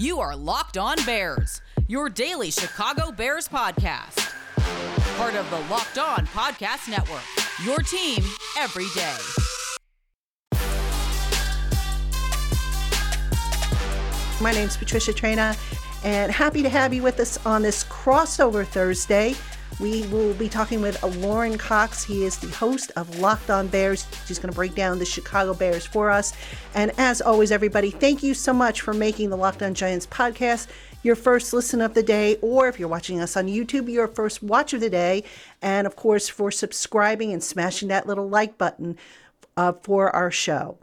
You are Locked On Bears, your daily Chicago Bears podcast. Part of the Locked On Podcast Network, your team every day. My name is Patricia Traina, and happy to have you with us on this crossover Thursday. We will be talking with Lorin Cox. He is the host of Locked On Bears. He's going to break down the Chicago Bears for us. And as always, everybody, thank you so much for making the Locked On Giants podcast your first listen of the day, or if you're watching us on YouTube, your first watch of the day. And of course, for subscribing and smashing that little like button uh, for our show.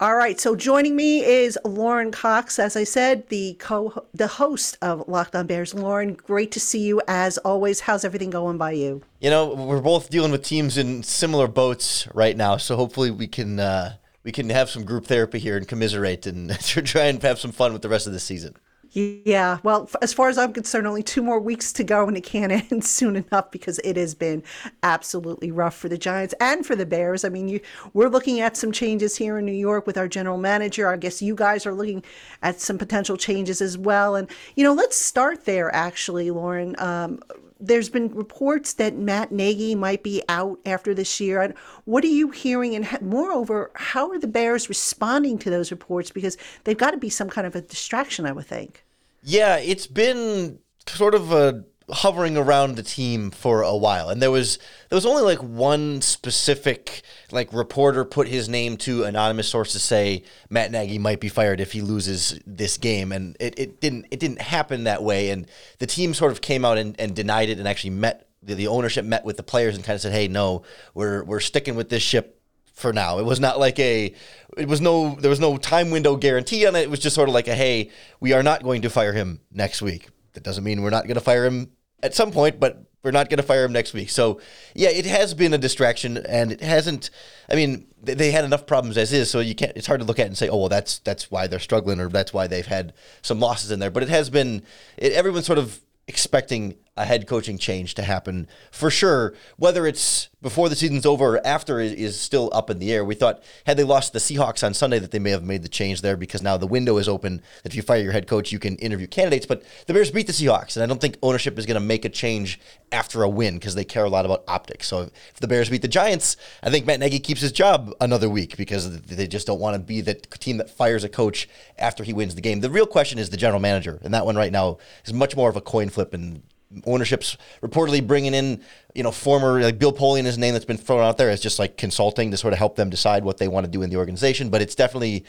All right, so joining me is Lorin Cox, as I said, the co the host of Locked On Bears. Lorin, great to see you as always. How's everything going by you? You know, we're both dealing with teams in similar boats right now, so hopefully we can uh, we can have some group therapy here and commiserate and try and have some fun with the rest of the season. Yeah, well, as far as I'm concerned, only two more weeks to go, and it can't end soon enough because it has been absolutely rough for the Giants and for the Bears. I mean, you, we're looking at some changes here in New York with our general manager. I guess you guys are looking at some potential changes as well. And you know, let's start there. Actually, Lorin. um, there's been reports that Matt Nagy might be out after this year. What are you hearing? And moreover, how are the Bears responding to those reports? Because they've got to be some kind of a distraction, I would think. Yeah, it's been sort of a hovering around the team for a while and there was there was only like one specific like reporter put his name to anonymous sources say Matt Nagy might be fired if he loses this game and it, it didn't it didn't happen that way and the team sort of came out and, and denied it and actually met the, the ownership met with the players and kind of said hey no we're we're sticking with this ship for now. It was not like a it was no there was no time window guarantee on it. It was just sort of like a hey, we are not going to fire him next week. That doesn't mean we're not going to fire him at some point, but we're not going to fire him next week. So, yeah, it has been a distraction, and it hasn't. I mean, they had enough problems as is, so you can't. It's hard to look at and say, oh, well, that's that's why they're struggling, or that's why they've had some losses in there. But it has been. It, everyone's sort of expecting a head coaching change to happen for sure. Whether it's before the season's over or after is, still up in the air. We thought had they lost the Seahawks on Sunday that they may have made the change there because now the window is open. If you fire your head coach, you can interview candidates. But the Bears beat the Seahawks, and I don't think ownership is going to make a change after a win because they care a lot about optics. So if the Bears beat the Giants, I think Matt Nagy keeps his job another week because they just don't want to be the team that fires a coach after he wins the game. The real question is the general manager, and that one right now is much more of a coin flip and ownership's reportedly bringing in, you know, former like Bill Polian is a name that's been thrown out there as just like consulting to sort of help them decide what they want to do in the organization. But it's definitely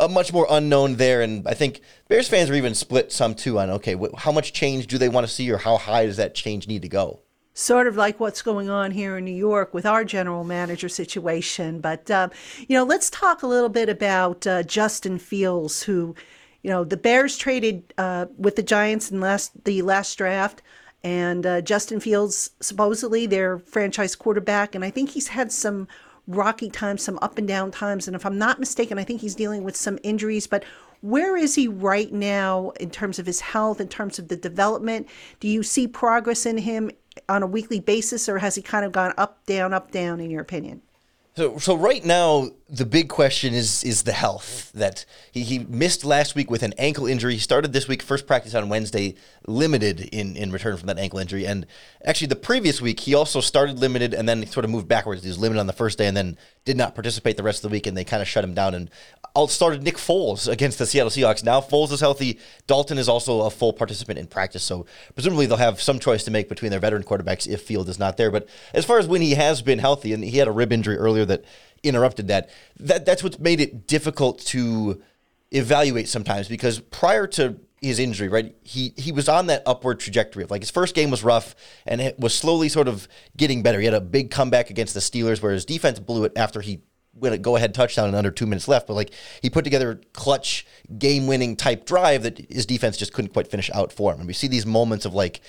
a much more unknown there, and I think Bears fans are even split some too on okay, wh- how much change do they want to see, or how high does that change need to go? Sort of like what's going on here in New York with our general manager situation. But, um, you know, let's talk a little bit about uh, Justin Fields, who, you know, the Bears traded uh, with the Giants in last the last draft. And uh, Justin Fields, supposedly their franchise quarterback, and I think he's had some rocky times, some up and down times. And if I'm not mistaken, I think he's dealing with some injuries. But where is he right now in terms of his health, in terms of the development? Do you see progress in him on a weekly basis, or has he kind of gone up, down, up, down, in your opinion? So, so right now, the big question is is the health that he, he missed last week with an ankle injury. He started this week, first practice on Wednesday, limited in, in return from that ankle injury. And actually, the previous week, he also started limited and then sort of moved backwards. He was limited on the first day and then did not participate the rest of the week, and they kind of shut him down. And all started Nick Foles against the Seattle Seahawks. Now Foles is healthy. Dalton is also a full participant in practice. So presumably they'll have some choice to make between their veteran quarterbacks if Field is not there. But as far as when he has been healthy, and he had a rib injury earlier that interrupted that, that that's what's made it difficult to evaluate sometimes because prior to his injury, right? He he was on that upward trajectory of like his first game was rough and it was slowly sort of getting better. He had a big comeback against the Steelers where his defense blew it after he went a go ahead touchdown in under two minutes left. But like he put together a clutch game winning type drive that his defense just couldn't quite finish out for him. And we see these moments of like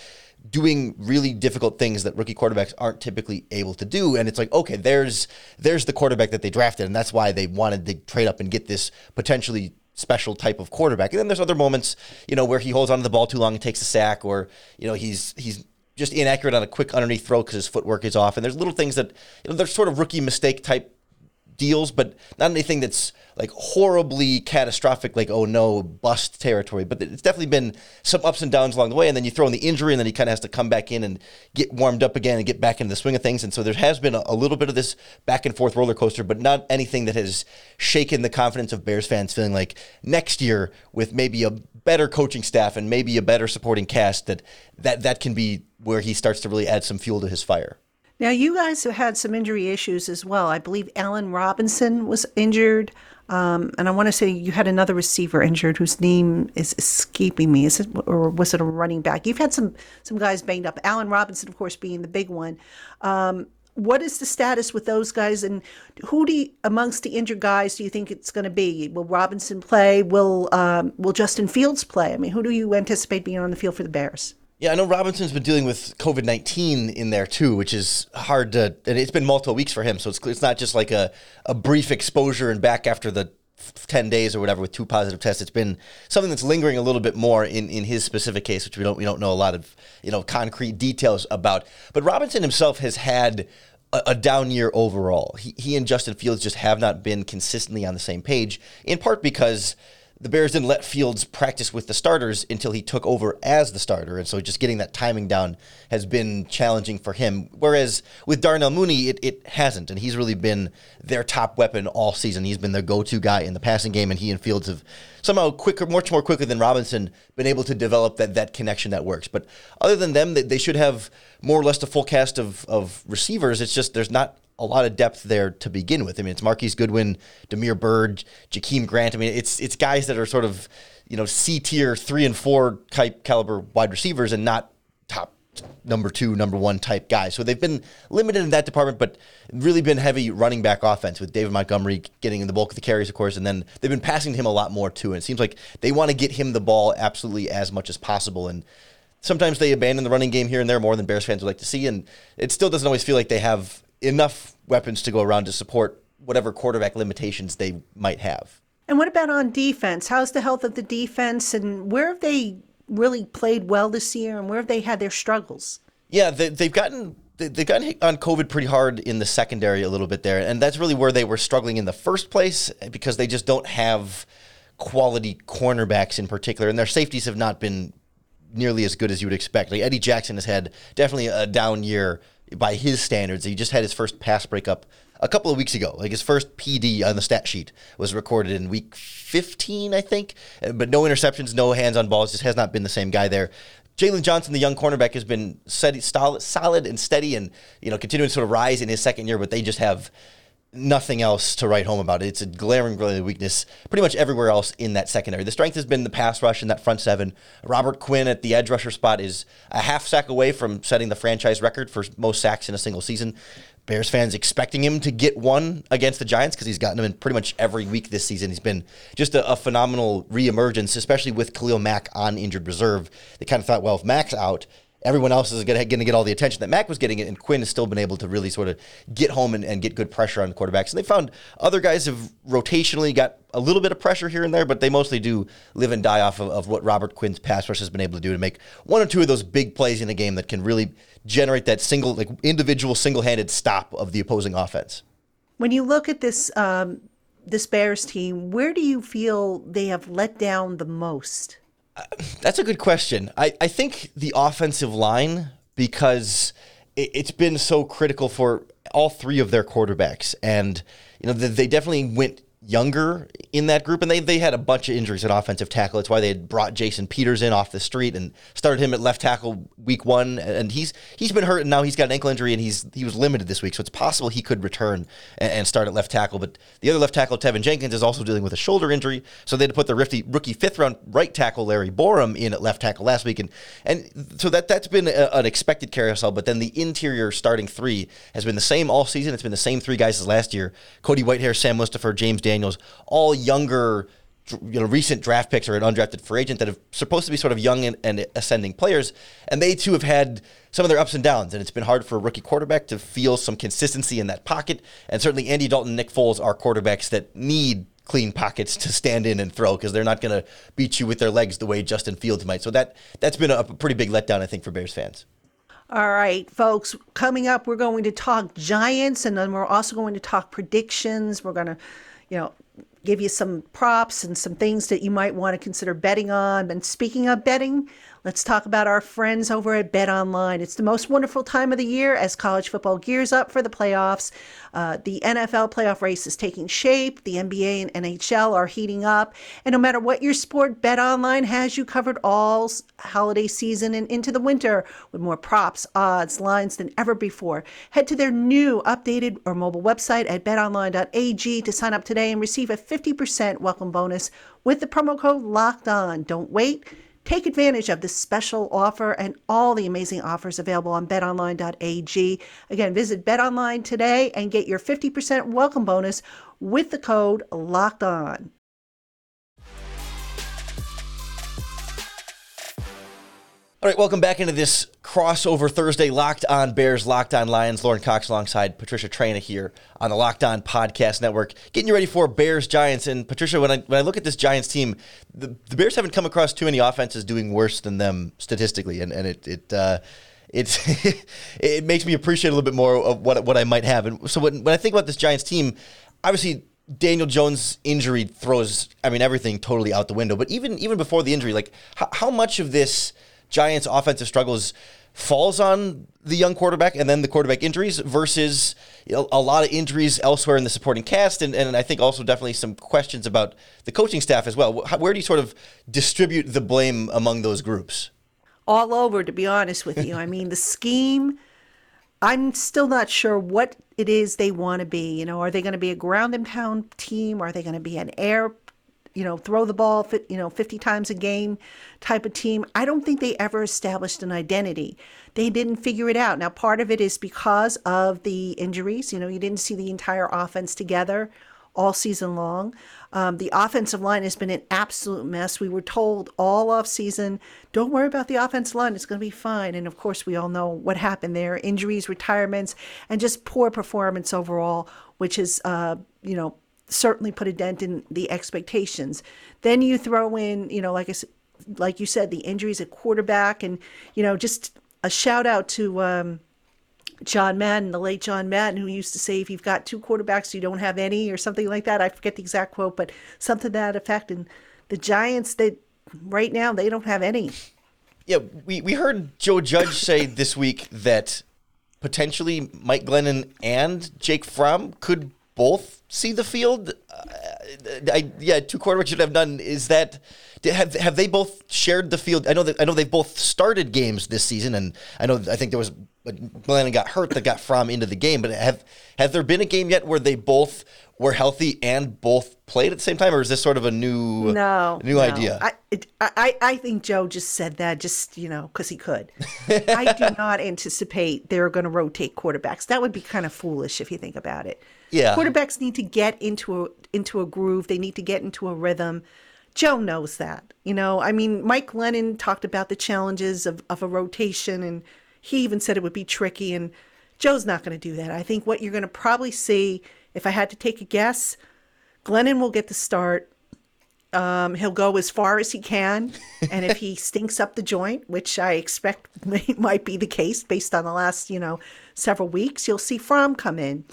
doing really difficult things that rookie quarterbacks aren't typically able to do. And it's like, okay, there's there's the quarterback that they drafted, and that's why they wanted to trade up and get this potentially special type of quarterback. And then there's other moments, you know, where he holds onto the ball too long and takes a sack, or you know, he's he's just inaccurate on a quick underneath throw because his footwork is off. And there's little things that you know, they're sort of rookie mistake type deals, but not anything that's like horribly catastrophic, like oh no, bust territory. But it's definitely been some ups and downs along the way, and then you throw in the injury, and then he kind of has to come back in and get warmed up again and get back into the swing of things. And so there has been a, a little bit of this back and forth roller coaster, but not anything that has shaken the confidence of Bears fans, feeling like next year with maybe a better coaching staff and maybe a better supporting cast that that that can be where he starts to really add some fuel to his fire. Now, you guys have had some injury issues as well. I believe Allen Robinson was injured. Um, and I want to say you had another receiver injured whose name is escaping me. Is it, or was it a running back? You've had some some guys banged up. Allen Robinson, of course, being the big one. Um, what is the status with those guys, and who do you, amongst the injured guys do you think it's going to be? Will Robinson play? Will um, Will Justin Fields play? I mean, who do you anticipate being on the field for the Bears? Yeah, I know Robinson's been dealing with COVID nineteen in there too, which is hard to. And it's been multiple weeks for him, so it's it's not just like a a brief exposure and back after the 10 days or whatever with two positive tests it's been something that's lingering a little bit more in, in his specific case which we don't we don't know a lot of you know concrete details about but robinson himself has had a, a down year overall he, he and justin fields just have not been consistently on the same page in part because the Bears didn't let Fields practice with the starters until he took over as the starter. And so just getting that timing down has been challenging for him. Whereas with Darnell Mooney, it, it hasn't. And he's really been their top weapon all season. He's been their go to guy in the passing game. And he and Fields have somehow quicker, much more quickly than Robinson, been able to develop that, that connection that works. But other than them, they, they should have more or less a full cast of, of receivers. It's just there's not a lot of depth there to begin with. I mean, it's Marquise Goodwin, Damiere Byrd, Jakeem Grant. I mean, it's it's guys that are sort of you know C tier three and four type caliber wide receivers, and not top number two, number one type guys. So they've been limited in that department, but really been heavy running back offense with David Montgomery getting in the bulk of the carries, of course, and then they've been passing to him a lot more too. And it seems like they want to get him the ball absolutely as much as possible. And sometimes they abandon the running game here and there more than Bears fans would like to see. And it still doesn't always feel like they have enough weapons to go around to support whatever quarterback limitations they might have. And what about on defense? How's the health of the defense, and where have they really played well this year, and where have they had their struggles? Yeah, they, have gotten they've gotten hit on COVID pretty hard in the secondary a little bit there, and that's really where they were struggling in the first place because they just don't have quality cornerbacks in particular, and their safeties have not been nearly as good as you would expect. Like Eddie Jackson has had definitely a down year by his standards. He just had his first pass breakup a couple of weeks ago. Like his first PD on the stat sheet was recorded in week 15, I think. Uh, but no interceptions, no hands on balls. Just has not been the same guy there. Jaylon Johnson, the young cornerback, has been steady, solid and steady, and you know continuing to sort of rise in his second year. But they just have nothing else to write home about. It's a glaring, glaring weakness pretty much everywhere else in that secondary. The strength has been the pass rush in that front seven. Robert Quinn at the edge rusher spot is a half sack away from setting the franchise record for most sacks in a single season. Bears fans expecting him to get one against the Giants because he's gotten them in pretty much every week this season. He's been just a, a phenomenal reemergence, especially with Khalil Mack on injured reserve. They kind of thought, well, if Mack's out, everyone else is going to get all the attention that Mack was getting, and Quinn has still been able to really sort of get home and, and, get good pressure on quarterbacks. And they found other guys have rotationally got a little bit of pressure here and there, but they mostly do live and die off of, of what Robert Quinn's pass rush has been able to do to make one or two of those big plays in a game that can really generate that single, like individual, single-handed stop of the opposing offense. When you look at this. Um, this Bears team, where do you feel they have let down the most? That's a good question. I, I think the offensive line, because it, it's been so critical for all three of their quarterbacks. And, you know, they definitely went younger in that group, and they, they had a bunch of injuries at offensive tackle. It's why they had brought Jason Peters in off the street and started him at left tackle week one. And he's he's been hurt, and now he's got an ankle injury, and he's he was limited this week, so it's possible he could return and, and start at left tackle. But the other left tackle, Teven Jenkins, is also dealing with a shoulder injury, so they had to put the rifty, rookie fifth round right tackle Larry Borom in at left tackle last week, and and so that that's been a, an expected carousel. But then the interior starting three has been the same all season. It's been the same three guys as last year: Cody Whitehair, Sam Mustipher, James. Daniels, all younger, you know, recent draft picks or an undrafted free agent that have supposed to be sort of young and, and, ascending players, and they too have had some of their ups and downs, and it's been hard for a rookie quarterback to feel some consistency in that pocket. And certainly, Andy Dalton, Nick Foles are quarterbacks that need clean pockets to stand in and throw because they're not going to beat you with their legs the way Justin Fields might. So that that's been a pretty big letdown, I think, for Bears fans. All right, folks, coming up, we're going to talk Giants and then we're also going to talk predictions. We're going to, you know, give you some props and some things that you might want to consider betting on. And speaking of betting, let's talk about our friends over at Bet Online. It's the most wonderful time of the year as college football gears up for the playoffs. Uh, the NFL playoff race is taking shape. The NBA and NHL are heating up. And no matter what your sport, Bet Online has you covered all holiday season and into the winter with more props, odds, lines than ever before. Head to their new updated or mobile website at betonline.ag to sign up today and receive a 50% welcome bonus with the promo code locked on. Don't wait. Take advantage of this special offer and all the amazing offers available on betonline.ag. Again, visit betonline today and get your 50% welcome bonus with the code locked on. All right, welcome back into this crossover Thursday Locked On Bears, Locked On Lions. Lorin Cox alongside Patricia Traina here on the Locked On Podcast Network, getting you ready for Bears Giants. And Patricia, when I when I look at this Giants team, the, the Bears haven't come across too many offenses doing worse than them statistically, and and it it. Uh, it makes me appreciate a little bit more of what what I might have. And so when, when I think about this Giants team, obviously Daniel Jones' injury throws, I mean, everything totally out the window. But even even before the injury, like how much of this Giants' offensive struggles falls on the young quarterback and then the quarterback injuries versus a lot of injuries elsewhere in the supporting cast. And, and I think also definitely some questions about the coaching staff as well. Where do you sort of distribute the blame among those groups? All over, to be honest with you. I mean, the scheme, I'm still not sure what it is they want to be. You know, are they going to be a ground and pound team? Are they going to be an air you know, throw the ball, you know, 50 times a game type of team. I don't think they ever established an identity. They didn't figure it out. Now, part of it is because of the injuries. You know, you didn't see the entire offense together all season long. Um, the offensive line has been an absolute mess. We were told all off season, don't worry about the offensive line, it's going to be fine. And of course, we all know what happened there injuries, retirements, and just poor performance overall, which is, uh, you know, certainly put a dent in the expectations. Then you throw in, you know, like I, like you said, the injuries at quarterback, and you know, just a shout out to um, John Madden, the late John Madden, who used to say, "If you've got two quarterbacks, you don't have any," or something like that. I forget the exact quote, but something to that effect. And the Giants, they right now they don't have any. Yeah, we, we heard Joe Judge say this week that potentially Mike Glennon and Jake Fromm could both see the field? Uh, I, yeah, two quarterbacks should have done. Is that have have they both shared the field? I know that I know they've both started games this season, and I know I think there was Glennon got hurt that got Fromm into the game. But have have there been a game yet where they both were healthy and both played at the same time, or is this sort of a new no new no. idea? I, it, I I think Joe just said that just you know because he could. I do not anticipate they're going to rotate quarterbacks. That would be kind of foolish if you think about it. Yeah. Quarterbacks need to get into a into a groove. They need to get into a rhythm. Joe knows that. You know, I mean, Mike Glennon talked about the challenges of, of a rotation and he even said it would be tricky and Joe's not going to do that. I think what you're going to probably see, if I had to take a guess, Glennon will get the start. Um, he'll go as far as he can, and if he stinks up the joint, which I expect may, might be the case based on the last, you know, several weeks, you'll see Fromm come in.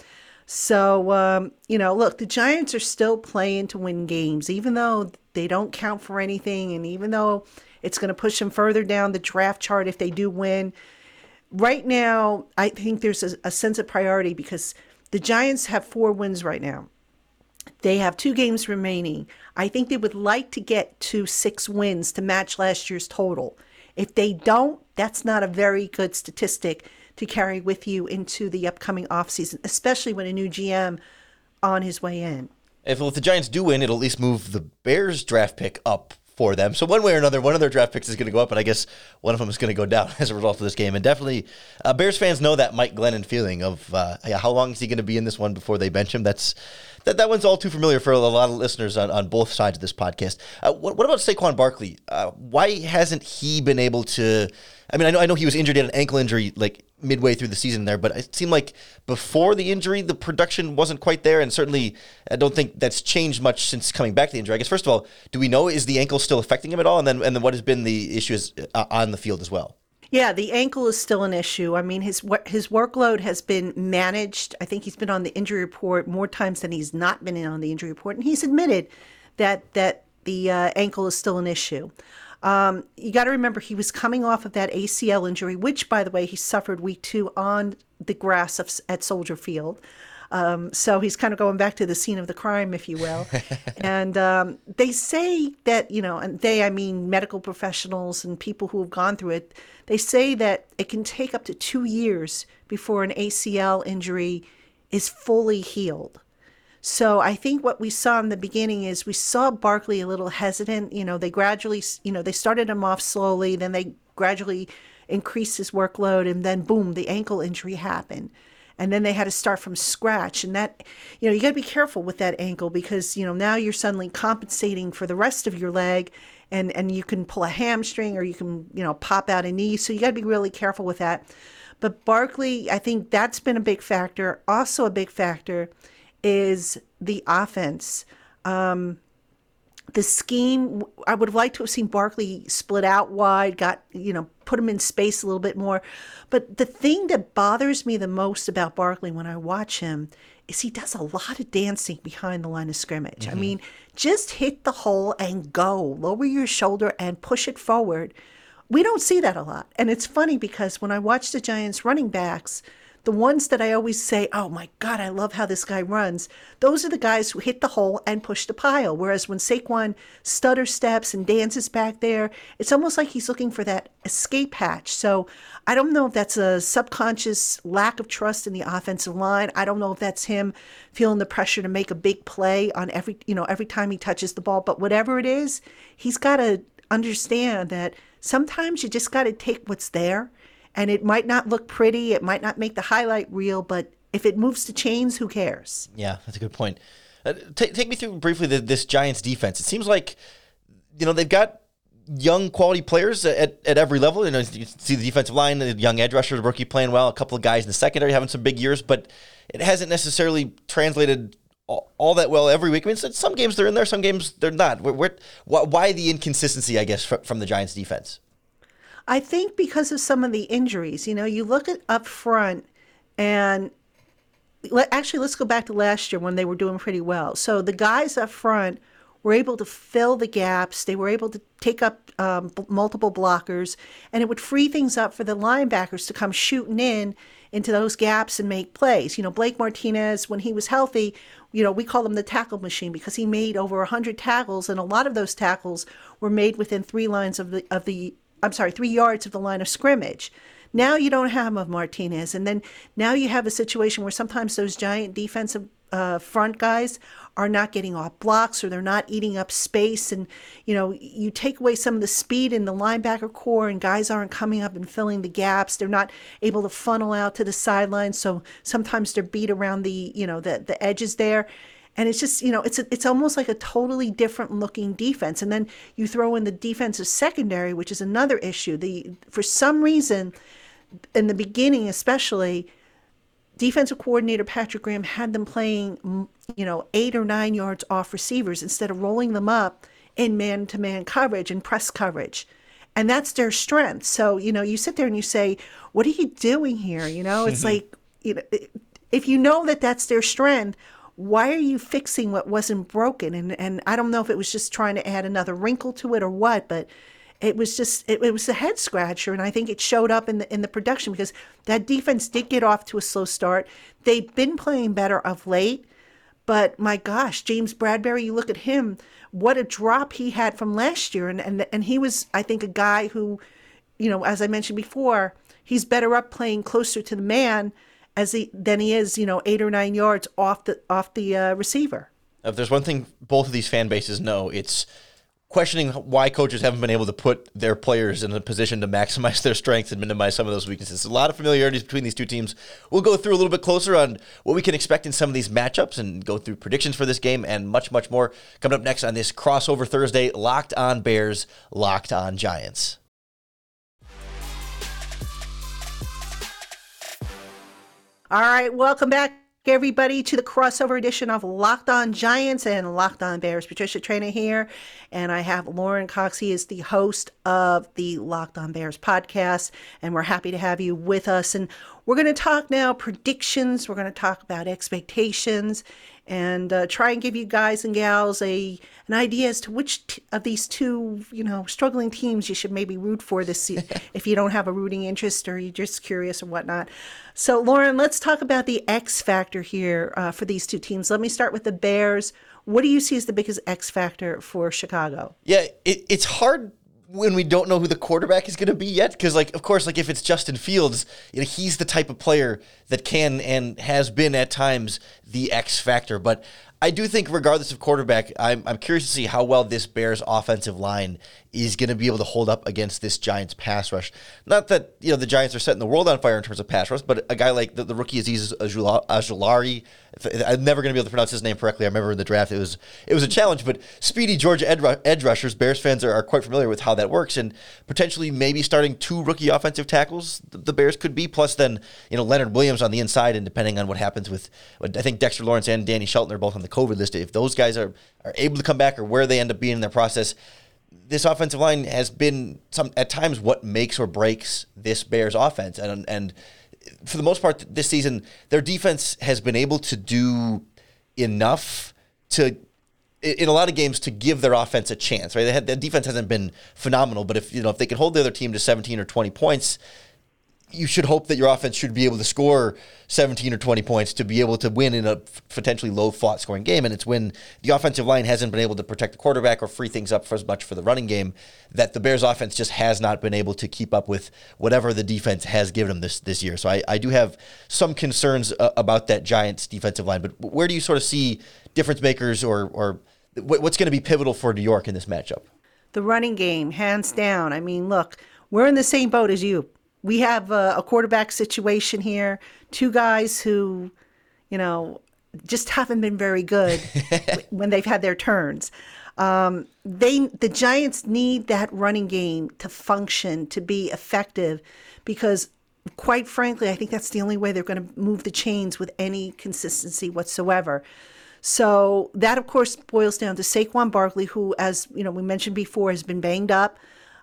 So, um, you know, look, the Giants are still playing to win games, even though they don't count for anything. And even though it's going to push them further down the draft chart if they do win. Right now, I think there's a, a sense of priority because the Giants have four wins right now. They have two games remaining. I think they would like to get to six wins to match last year's total. If they don't, that's not a very good statistic to carry with you into the upcoming offseason, especially when a new GM on his way in. If, if the Giants do win, it'll at least move the Bears draft pick up for them. So one way or another, one of their draft picks is going to go up, and I guess one of them is going to go down as a result of this game. And definitely, uh, Bears fans know that Mike Glennon feeling of uh, yeah, how long is he going to be in this one before they bench him? That's that, that one's all too familiar for a lot of listeners on, on both sides of this podcast. Uh, what, what, about Saquon Barkley? Uh, why hasn't he been able to? I mean, I know I know he was injured in an ankle injury like midway through the season there, but it seemed like before the injury, the production wasn't quite there, and certainly I don't think that's changed much since coming back to the injury. I guess first of all, do we know is the ankle still affecting him at all, and then and then what has been the issues uh, on the field as well? Yeah, the ankle is still an issue. I mean, his his workload has been managed. I think he's been on the injury report more times than he's not been on the injury report, and he's admitted that that the uh, ankle is still an issue. Um, you got to remember he was coming off of that ACL injury, which, by the way, he suffered week two on the grass of, at Soldier Field. Um, so he's kind of going back to the scene of the crime, if you will. and um, they say that, you know, and they, I mean medical professionals and people who have gone through it, they say that it can take up to two years before an ACL injury is fully healed. So I think what we saw in the beginning is we saw Barkley a little hesitant. You know, they gradually, you know, they started him off slowly, then they gradually increased his workload, and then boom, the ankle injury happened. And then they had to start from scratch. And that, you know, you got to be careful with that ankle because, you know, now you're suddenly compensating for the rest of your leg and, and you can pull a hamstring or you can, you know, pop out a knee. So you got to be really careful with that. But Barkley, I think that's been a big factor. Also, a big factor is the offense. Um, the scheme, I would have liked to have seen Barkley split out wide, got, you know, put him in space a little bit more. But the thing that bothers me the most about Barkley when I watch him is he does a lot of dancing behind the line of scrimmage. Mm-hmm. I mean, just hit the hole and go, lower your shoulder and push it forward. We don't see that a lot. And it's funny because when I watch the Giants running backs, the ones that I always say, oh my God, I love how this guy runs, those are the guys who hit the hole and push the pile. Whereas when Saquon stutter steps and dances back there, it's almost like he's looking for that escape hatch. So I don't know if that's a subconscious lack of trust in the offensive line. I don't know if that's him feeling the pressure to make a big play on every, you know, every time he touches the ball. But whatever it is, he's got to understand that sometimes you just got to take what's there and it might not look pretty, it might not make the highlight reel, but if it moves to chains, who cares? Yeah, that's a good point. Uh, t- take me through briefly the, this Giants defense. It seems like you know they've got young quality players at, at every level. You know, you see the defensive line, the young edge rushers, rookie playing well, a couple of guys in the secondary having some big years, but it hasn't necessarily translated all, all that well every week. I mean, some games they're in there, some games they're not. Where, why the inconsistency, I guess, from the Giants defense? I think because of some of the injuries, you know, you look at up front and actually let's go back to last year when they were doing pretty well. So the guys up front were able to fill the gaps. They were able to take up um, b- multiple blockers, and it would free things up for the linebackers to come shooting in into those gaps and make plays. You know, Blake Martinez, when he was healthy, you know, we call him the tackle machine because he made over 100 tackles, and a lot of those tackles were made within three lines of the of the I'm sorry, three yards of the line of scrimmage. Now you don't have of Martinez, and then now you have a situation where sometimes those giant defensive uh, front guys are not getting off blocks or they're not eating up space, and you know you take away some of the speed in the linebacker core, and guys aren't coming up and filling the gaps. They're not able to funnel out to the sidelines, so sometimes they're beat around the you know the the edges there and it's just you know it's a, it's almost like a totally different looking defense. And then you throw in the defensive secondary which is another issue. The for some reason in the beginning especially defensive coordinator Patrick Graham had them playing you know 8 or 9 yards off receivers instead of rolling them up in man to man coverage and press coverage. And that's their strength. So you know you sit there and you say what are you doing here? You know it's like you know if you know that that's their strength why are you fixing what wasn't broken? And and I don't know if it was just trying to add another wrinkle to it or what, but it was just it, it was a head scratcher and I think it showed up in the in the production because that defense did get off to a slow start. They've been playing better of late, but my gosh, James Bradberry, you look at him, what a drop he had from last year and and and he was I think a guy who you know, as I mentioned before, he's better up playing closer to the man as he than he is, you know, eight or nine yards off the off the uh, receiver. If there's one thing both of these fan bases know, it's questioning why coaches haven't been able to put their players in a position to maximize their strengths and minimize some of those weaknesses. A lot of familiarities between these two teams. We'll go through a little bit closer on what we can expect in some of these matchups and go through predictions for this game and much, much more coming up next on this crossover Thursday. Locked on Bears, locked on Giants. All right, welcome back everybody to the crossover edition of Locked On Giants and Locked On Bears. Patricia Traina here, and I have Lorin Cox. He is the host of the Locked On Bears podcast, and we're happy to have you with us. And we're going to talk now predictions. We're going to talk about expectations and uh, try and give you guys and gals a an idea as to which t- of these two, you know, struggling teams you should maybe root for this season if you don't have a rooting interest or you're just curious or whatnot. So, Lorin, let's talk about the X factor here uh, for these two teams. Let me start with the Bears. What do you see as the biggest X factor for Chicago? Yeah, it, it's hard when we don't know who the quarterback is going to be yet because like of course like if it's Justin Fields you know he's the type of player that can and has been at times the X factor. But I do think, regardless of quarterback, I'm, I'm curious to see how well this Bears offensive line is going to be able to hold up against this Giants pass rush. Not that you know the Giants are setting the world on fire in terms of pass rush, but a guy like the, the rookie Azeez Ojulari, I'm never going to be able to pronounce his name correctly. I remember in the draft it was it was a challenge, but speedy Georgia edge rushers, Bears fans are, are quite familiar with how that works, and potentially maybe starting two rookie offensive tackles the Bears could be, plus then you know Leonard Williams on the inside, and depending on what happens with, I think Dexter Lawrence and Danny Shelton are both on the COVID list. If those guys are are able to come back or where they end up being in their process this offensive line has been some at times what makes or breaks this Bears offense, and and for the most part this season, their defense has been able to do enough to in a lot of games to give their offense a chance. Right, they had, their defense hasn't been phenomenal, but if you know if they can hold the other team to 17 or 20 points, you should hope that your offense should be able to score 17 or 20 points to be able to win in a potentially low fought scoring game. And it's when the offensive line hasn't been able to protect the quarterback or free things up for as much for the running game that the Bears offense just has not been able to keep up with whatever the defense has given them this, this year. So I, I do have some concerns uh, about that Giants defensive line. But where do you sort of see difference makers or, or what's going to be pivotal for New York in this matchup? The running game, hands down. I mean, look, we're in the same boat as you we have a, a quarterback situation here. Two guys who, you know, just haven't been very good when they've had their turns. Um, they the Giants need that running game to function to be effective because quite frankly, I think that's the only way they're going to move the chains with any consistency whatsoever. So that, of course, boils down to Saquon Barkley, who, as you know, we mentioned before, has been banged up.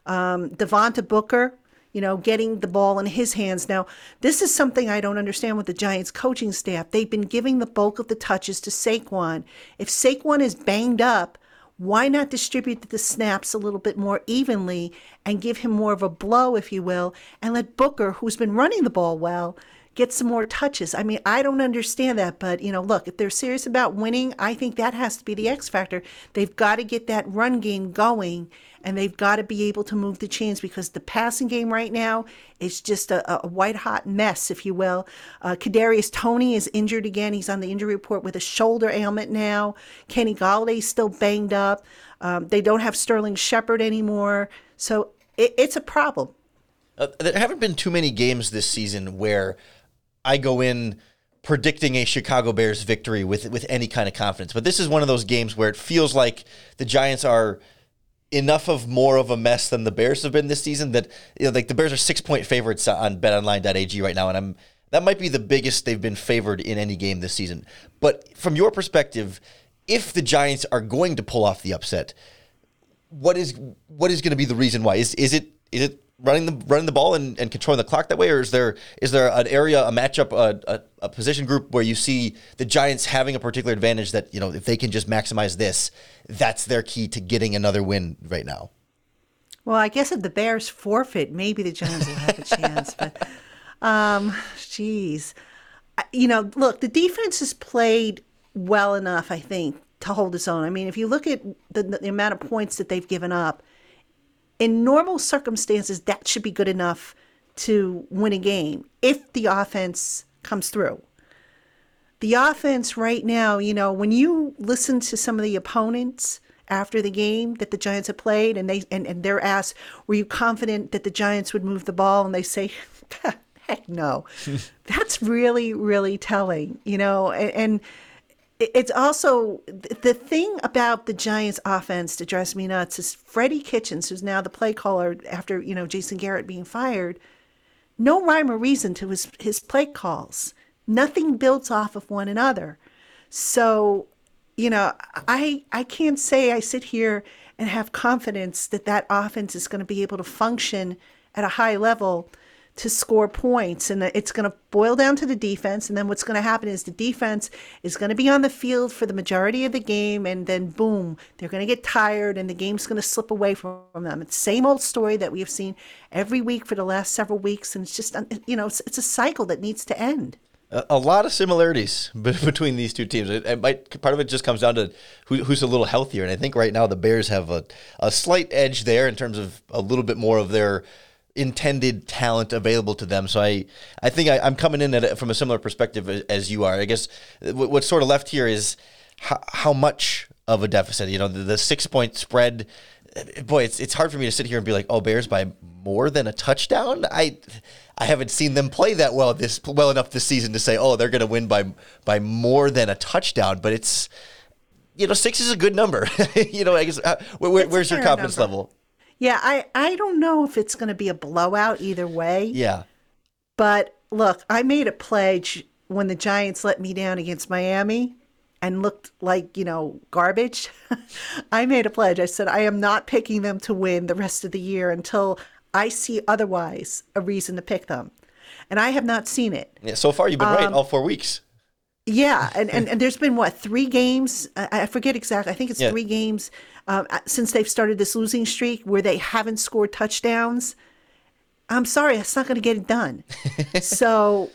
Um, Devontae Booker, you know, getting the ball in his hands. Now, this is something I don't understand with the Giants coaching staff. They've been giving the bulk of the touches to Saquon. If Saquon is banged up, why not distribute the snaps a little bit more evenly and give him more of a blow, if you will, and let Booker, who's been running the ball well, get some more touches. I mean, I don't understand that, but you know, look, if they're serious about winning, I think that has to be the X factor. They've got to get that run game going and they've got to be able to move the chains because the passing game right now is just a, a white hot mess, if you will. Uh, Kadarius Toney is injured again. He's on the injury report with a shoulder ailment now. Kenny Golladay's still banged up. Um, they don't have Sterling Shepard anymore, so it, it's a problem. Uh, there haven't been too many games this season where I go in predicting a Chicago Bears victory with with any kind of confidence. But this is one of those games where it feels like the Giants are enough of more of a mess than the Bears have been this season that you know, like the Bears are six point favorites on betonline.ag right now, and I'm that might be the biggest they've been favored in any game this season. But from your perspective, if the Giants are going to pull off the upset, what is what is going to be the reason why? Is is it is it running the running the ball and, and controlling the clock that way, or is there is there an area, a matchup, a, a, a, position group where you see the Giants having a particular advantage that you know if they can just maximize this, that's their key to getting another win right now. Well, I guess if the Bears forfeit, maybe the Giants will have a chance. But, um, geez, you know, look, the defense has played well enough, I think, to hold its own. I mean, if you look at the, the amount of points that they've given up in normal circumstances, that should be good enough to win a game if the offense comes through. The offense right now, you know, when you listen to some of the opponents after the game that the Giants have played and they and, and they're asked, were you confident that the Giants would move the ball? And they say, heck no. That's really, really telling, you know, and, and it's also the thing about the Giants offense that drives me nuts is Freddie Kitchens, who's now the play caller after, you know, Jason Garrett being fired, no rhyme or reason to his, his play calls. nothing builds off of one another. So, you know, I I can't say I sit here and have confidence that that offense is going to be able to function at a high level to score points and it's going to boil down to the defense and then what's going to happen is the defense is going to be on the field for the majority of the game and then boom they're going to get tired and the game's going to slip away from them it's the same old story that we have seen every week for the last several weeks and it's just you know it's, it's a cycle that needs to end a lot of similarities between these two teams. It, it, might part of it just comes down to who, who's a little healthier, and I think right now the Bears have a, a slight edge there in terms of a little bit more of their intended talent available to them. So I, I think I, am coming in at it from a similar perspective as you are. I guess what's sort of left here is how, how much of a deficit. You know, the, the six point spread. Boy, it's it's hard for me to sit here and be like, oh, Bears by more than a touchdown. I I haven't seen them play that well this well enough this season to say, oh, they're going to win by by more than a touchdown. But it's you know, six is a good number. you know, I guess uh, where, where's your confidence number. level? Yeah, I, I don't know if it's going to be a blowout either way. Yeah. But look, I made a pledge when the Giants let me down against Miami and looked like, you know, garbage. I made a pledge. I said, I am not picking them to win the rest of the year until I see otherwise a reason to pick them. And I have not seen it. Yeah, so far you've been um, right all four weeks. Yeah, and, and, and there's been what three games? I forget exactly. I think it's yeah. three games um, since they've started this losing streak where they haven't scored touchdowns. I'm sorry, it's not going to get it done. so,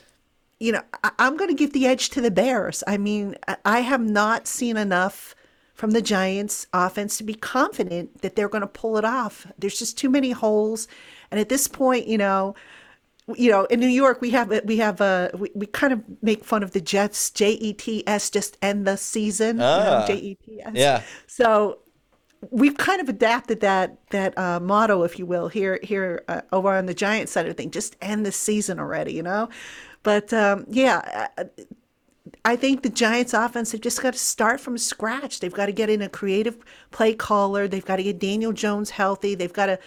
you know, I, I'm going to give the edge to the Bears. I mean, I have not seen enough from the Giants offense to be confident that they're going to pull it off. There's just too many holes, and at this point, you know you know, in New York, we have we have a we, we kind of make fun of the Jets. J E T S, just end the season. Ah, J E T S. Yeah. So we've kind of adapted that that uh, motto, if you will, here here uh, over on the Giant side of things. Just end the season already, you know. But um, yeah. I think the Giants offense have just got to start from scratch. They've got to get in a creative play caller. They've got to get Daniel Jones healthy. They've got to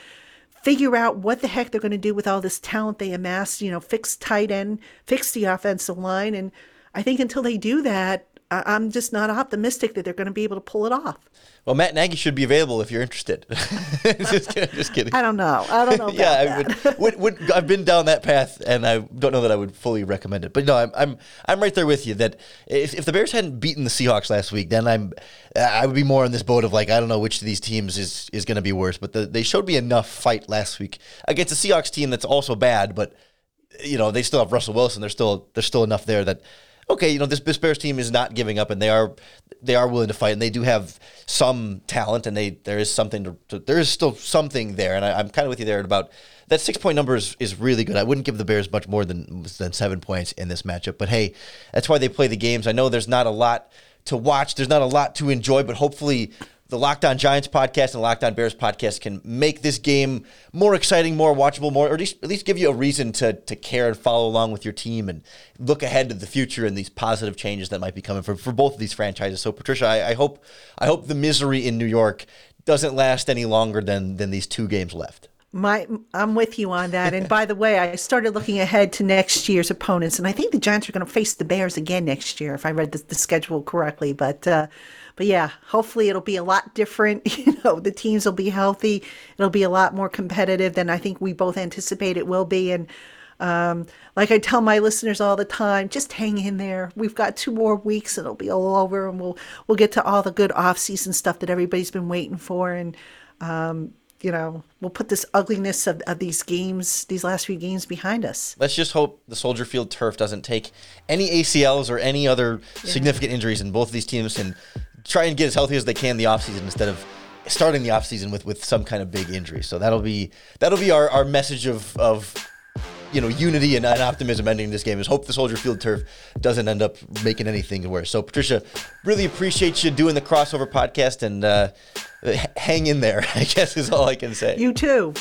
figure out what the heck they're going to do with all this talent they amassed, you know, fix tight end, fix the offensive line. And I think until they do that, I'm just not optimistic that they're going to be able to pull it off. Well, Matt Nagy should be available if you're interested. just, kidding, just, kidding, I don't know. I don't know. yeah, I would, would, would, I've been down that path, and I don't know that I would fully recommend it. But no, I'm I'm, I'm right there with you. That if, if the Bears hadn't beaten the Seahawks last week, then I'm I would be more on this boat of like I don't know which of these teams is is going to be worse. But the, they showed me enough fight last week against a Seahawks team that's also bad, but you know they still have Russell Wilson. There's still there's still enough there that okay, you know this, this Bears team is not giving up, and they are they are willing to fight, and they do have some talent, and they there is something to, to there is still something there, and I, am kind of with you there about that six point number is, is really good. I wouldn't give the Bears much more than than seven points in this matchup, but hey, that's why they play the games. I know there's not a lot to watch, there's not a lot to enjoy, but hopefully the Locked On Giants podcast and Locked On Bears podcast can make this game more exciting, more watchable, more or at least, at least give you a reason to to care and follow along with your team and look ahead to the future and these positive changes that might be coming for, for both of these franchises. So Patricia, I, I hope I hope the misery in New York doesn't last any longer than than these two games left. My, I'm with you on that. And by the way, I started looking ahead to next year's opponents, and I think the Giants are going to face the Bears again next year, if I read the, the schedule correctly. But uh, but yeah, hopefully it'll be a lot different. You know, the teams will be healthy. It'll be a lot more competitive than I think we both anticipate it will be. And um, like I tell my listeners all the time, just hang in there. We've got two more weeks and it'll be all over, and we'll we'll get to all the good off season stuff that everybody's been waiting for. And um, you know, we'll put this ugliness of, of these games, these last few games behind us. Let's just hope the Soldier Field turf doesn't take any ACLs or any other yeah. significant injuries, and both of these teams can try and get as healthy as they can the offseason instead of starting the offseason with, with some kind of big injury. So that'll be that'll be our, our message of, of you know unity and, and optimism ending this game is hope the Soldier Field turf doesn't end up making anything worse. So Patricia, really appreciate you doing the crossover podcast and uh, hang in there. I guess is all I can say. You too.